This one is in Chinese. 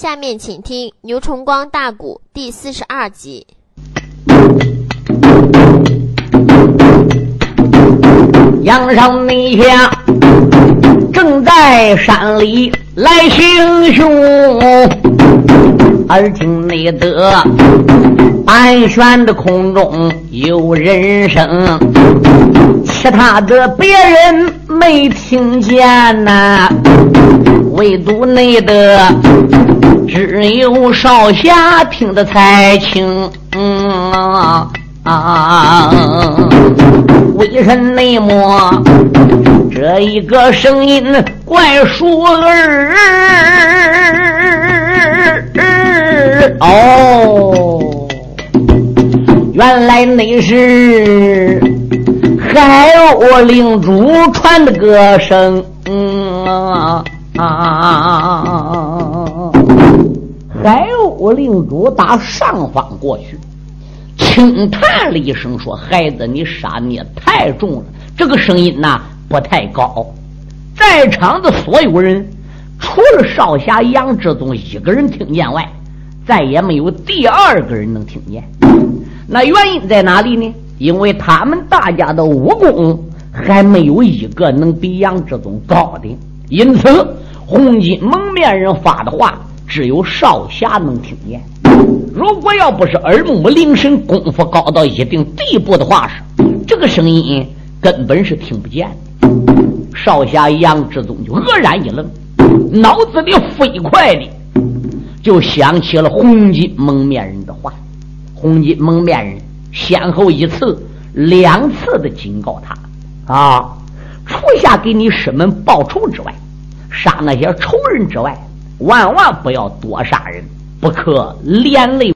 下面请听《牛崇光大鼓》第四十二集。阳上那下，正在山里来行凶，耳听内得盘旋的空中有人声，其他的别人没听见呐，唯独内得只有少侠听得才清。嗯啊，为甚内么？这一个声音怪熟儿哦，原来那是海鸥领主传的歌声。嗯啊啊！海鸥领主打上方过去。轻叹了一声，说：“孩子，你杀孽太重了。这个声音呐，不太高。在场的所有人，除了少侠杨志宗一个人听见外，再也没有第二个人能听见。那原因在哪里呢？因为他们大家的武功还没有一个能比杨志宗高的，因此红巾蒙面人发的话，只有少侠能听见。”如果要不是耳目灵神功夫高到一定地步的话，是这个声音根本是听不见的。少侠杨志宗就愕然一愣，脑子里飞快的就想起了红巾蒙面人的话。红巾蒙面人先后一次、两次的警告他：啊，除下给你师门报仇之外，杀那些仇人之外，万万不要多杀人。不可连累。